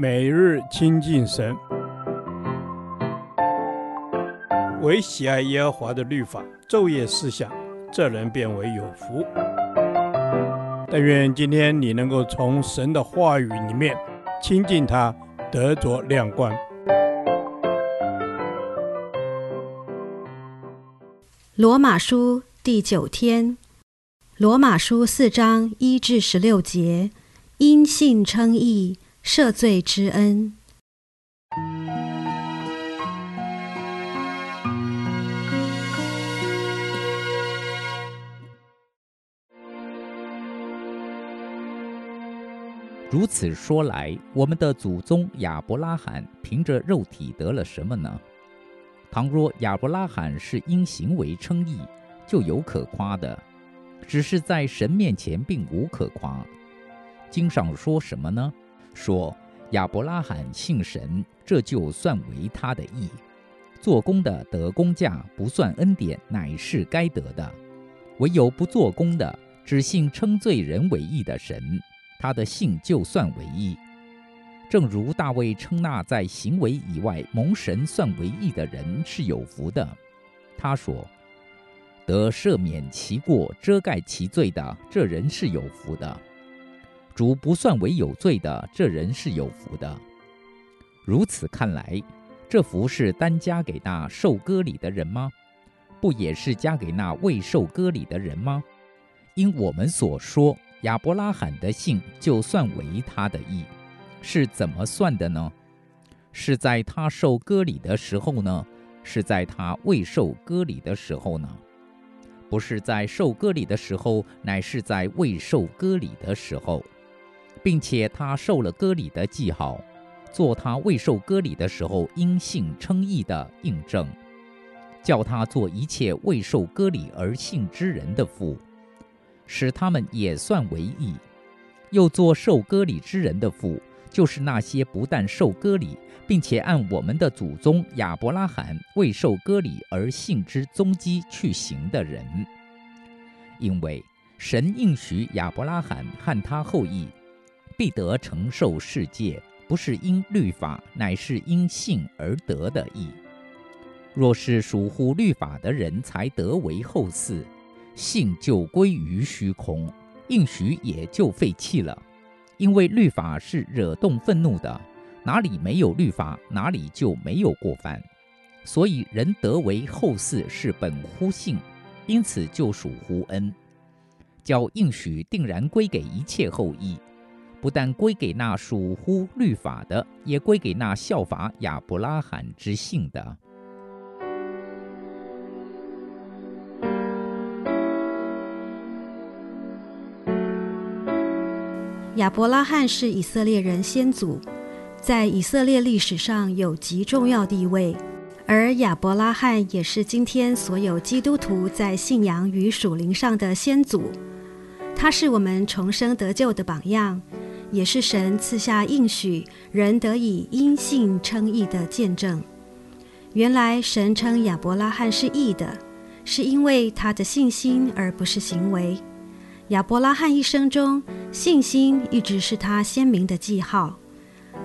每日亲近神，唯喜爱耶和华的律法，昼夜思想，这人便为有福。但愿今天你能够从神的话语里面亲近他，得着亮光。罗马书第九天，罗马书四章一至十六节，因信称义，赦罪之恩。如此说来，我们的祖宗亚伯拉罕凭着肉体得了什么呢？倘若亚伯拉罕是因行为称义，就有可夸的；只是在神面前并无可夸。经上说什么呢？说亚伯拉罕信神，这就算为他的义。做工的得工价，不算恩典，乃是该得的；唯有不做工的，只信称罪人为义的神。他的信就算为义，正如大卫称那在行为以外蒙神算为义的人是有福的。他说：“得赦免其过、遮盖其罪的，这人是有福的。主不算为有罪的，这人是有福的。”如此看来，这福是单加给那受割礼的人吗？不也是加给那未受割礼的人吗？因我们所说。亚伯拉罕的信就算为他的义，是怎么算的呢？是在他受割礼的时候呢？是在他未受割礼的时候呢？不是在受割礼的时候，乃是在未受割礼的时候，并且他受了割礼的记号，做他未受割礼的时候因信称义的印证，叫他做一切未受割礼而信之人的父。使他们也算为义，又做受割礼之人的父，就是那些不但受割礼，并且按我们的祖宗亚伯拉罕未受割礼而信之踪迹去行的人。因为神应许亚伯拉罕和他后裔，必得承受世界，不是因律法，乃是因信而得的义。若是属乎律法的人才得为后嗣。信就归于虚空，应许也就废弃了，因为律法是惹动愤怒的，哪里没有律法，哪里就没有过犯。所以人得为后嗣是本乎信，因此就属乎恩，叫应许定然归给一切后裔，不但归给那属乎律法的，也归给那效法亚伯拉罕之信的。亚伯拉罕是以色列人先祖，在以色列历史上有极重要地位，而亚伯拉罕也是今天所有基督徒在信仰与属灵上的先祖。他是我们重生得救的榜样，也是神赐下应许人得以因信称义的见证。原来神称亚伯拉罕是义的，是因为他的信心，而不是行为。亚伯拉罕一生中，信心一直是他鲜明的记号。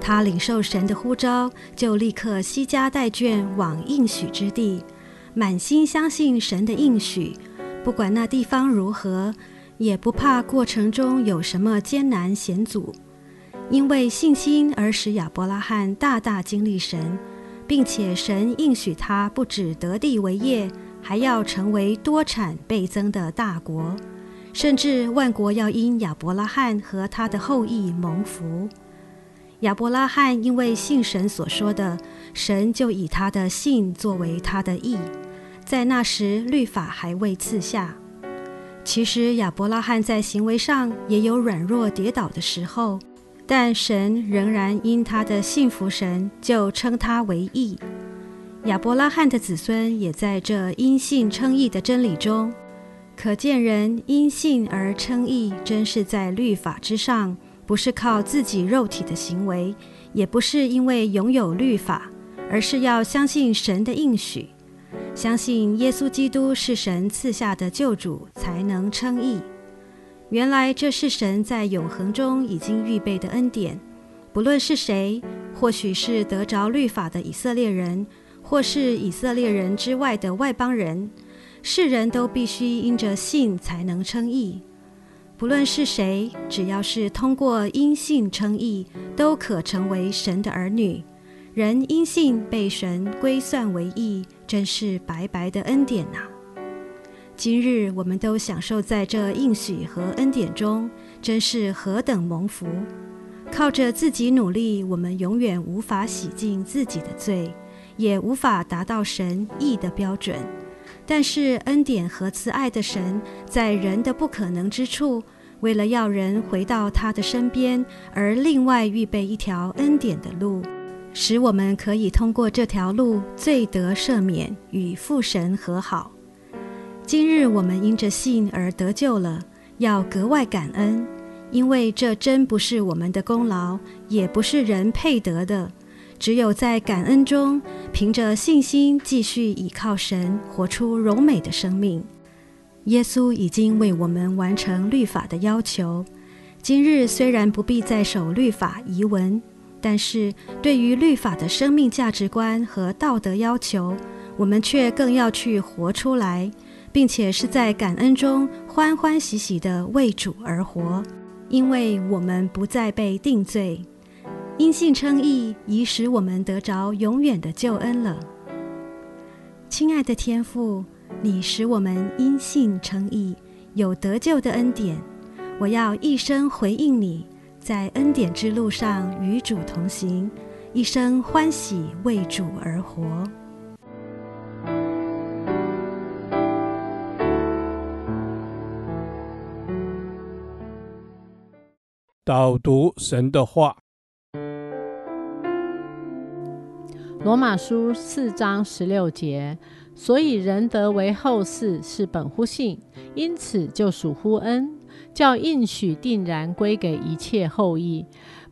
他领受神的呼召，就立刻携家带眷往应许之地，满心相信神的应许，不管那地方如何，也不怕过程中有什么艰难险阻。因为信心而使亚伯拉罕大大经历神，并且神应许他不止得地为业，还要成为多产倍增的大国。甚至万国要因亚伯拉罕和他的后裔蒙福。亚伯拉罕因为信神所说的，神就以他的信作为他的义。在那时，律法还未赐下。其实亚伯拉罕在行为上也有软弱跌倒的时候，但神仍然因他的信服神，就称他为义。亚伯拉罕的子孙也在这因信称义的真理中。可见人因信而称义，真是在律法之上，不是靠自己肉体的行为，也不是因为拥有律法，而是要相信神的应许，相信耶稣基督是神赐下的救主，才能称义。原来这是神在永恒中已经预备的恩典，不论是谁，或许是得着律法的以色列人，或是以色列人之外的外邦人，世人都必须因着信才能称义。不论是谁，只要是通过因信称义，都可成为神的儿女。人因信被神归算为义，真是白白的恩典呐、今日我们都享受在这应许和恩典中，真是何等蒙福！靠着自己努力，我们永远无法洗净自己的罪，也无法达到神义的标准。但是恩典和慈爱的神，在人的不可能之处，为了要人回到他的身边，而另外预备一条恩典的路。使我们可以通过这条路罪得赦免，与父神和好。今日我们因着信而得救了，要格外感恩，因为这真不是我们的功劳，也不是人配得的。只有在感恩中，凭着信心继续倚靠神，活出荣美的生命。耶稣已经为我们完成律法的要求，今日虽然不必再守律法遗文。但是，对于律法的生命价值观和道德要求，我们却更要去活出来，并且是在感恩中欢欢喜喜地为主而活，因为我们不再被定罪，因信称义，已使我们得着永远的救恩了。亲爱的天父，你使我们因信称义，有得救的恩典，我要一生回应你。在恩典之路上与主同行，一生欢喜为主而活。导读神的话，罗马书四章十六节，所以人得为后嗣是本乎信，因此就属乎恩。叫应许定然归给一切后裔，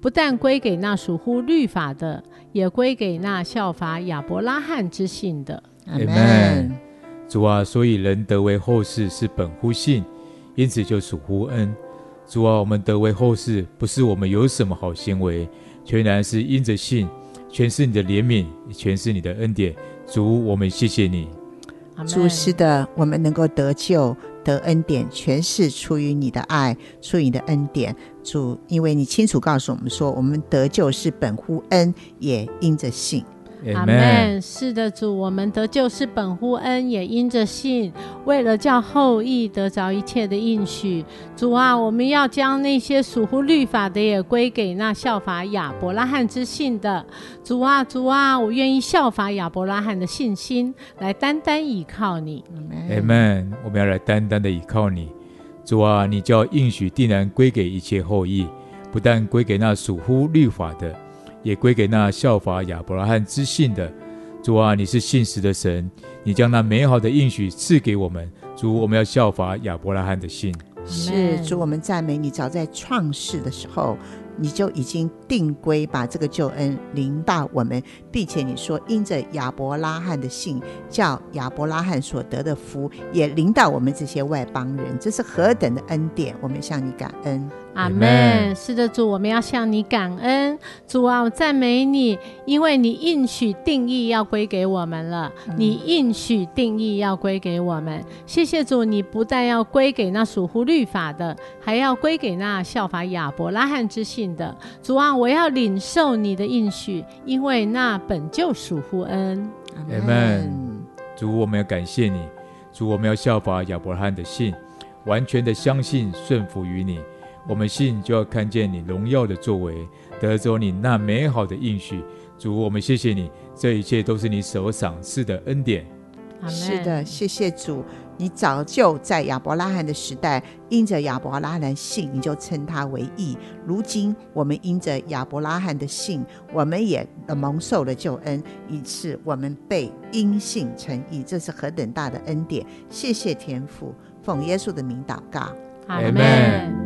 不但归给那属乎律法的，也归给那效法亚伯拉罕之信的。阿门。主啊，所以人得为后世是本乎信，因此就属乎恩。主啊，我们得为后世，不是我们有什么好行为，全然是因着信，全是你的怜悯，全是你的恩典。主，我们谢谢你。主是的，我们能够得救。得恩典全是出于你的爱，出于你的恩典。主，因为你清楚告诉我们说，我们得救是本乎恩，也因着信。阿门。是的，主，我们得救是本乎恩，也因着信，为了叫后裔得着一切的应许。主啊，我们要将那些属乎律法的也归给那效法亚伯拉罕之信的。主啊，主啊，我愿意效法亚伯拉罕的信心，来单单倚靠你。阿门。我们要来单单的倚靠你。主啊，你叫应许定然归给一切后裔，不但归给那属乎律法的。也归给那效法亚伯拉罕之信的。主啊，你是信实的神，你将那美好的应许赐给我们。主，我们要效法亚伯拉罕的信。是，主，我们赞美你。早在创世的时候，你就已经定规，把这个救恩临到我们，并且你说，因着亚伯拉罕的信，叫亚伯拉罕所得的福也临到我们这些外邦人。这是何等的恩典！我们向你感恩。阿门。是的，主，我们要向你感恩。主啊，我赞美你，因为你应许定义要归给我们了。嗯、你应许定义要归给我们。谢谢主，你不但要归给那属乎律法的，还要归给那效法亚伯拉罕之信的。主啊，我要领受你的应许，因为那本就属乎恩。阿门。主，我们要感谢你。主，我们要效法亚伯拉罕的信，完全的相信顺服于你。我们信就要看见你荣耀的作为，得着你那美好的应许。主，我们谢谢你，这一切都是你所赏赐的恩典。是的，谢谢主，你早就在亚伯拉罕的时代，因着亚伯拉罕的信，你就称他为义。如今我们因着亚伯拉罕的信，我们也蒙受了救恩，以致我们被因信成义。这是何等大的恩典！谢谢天父，奉耶稣的名祷告，阿门。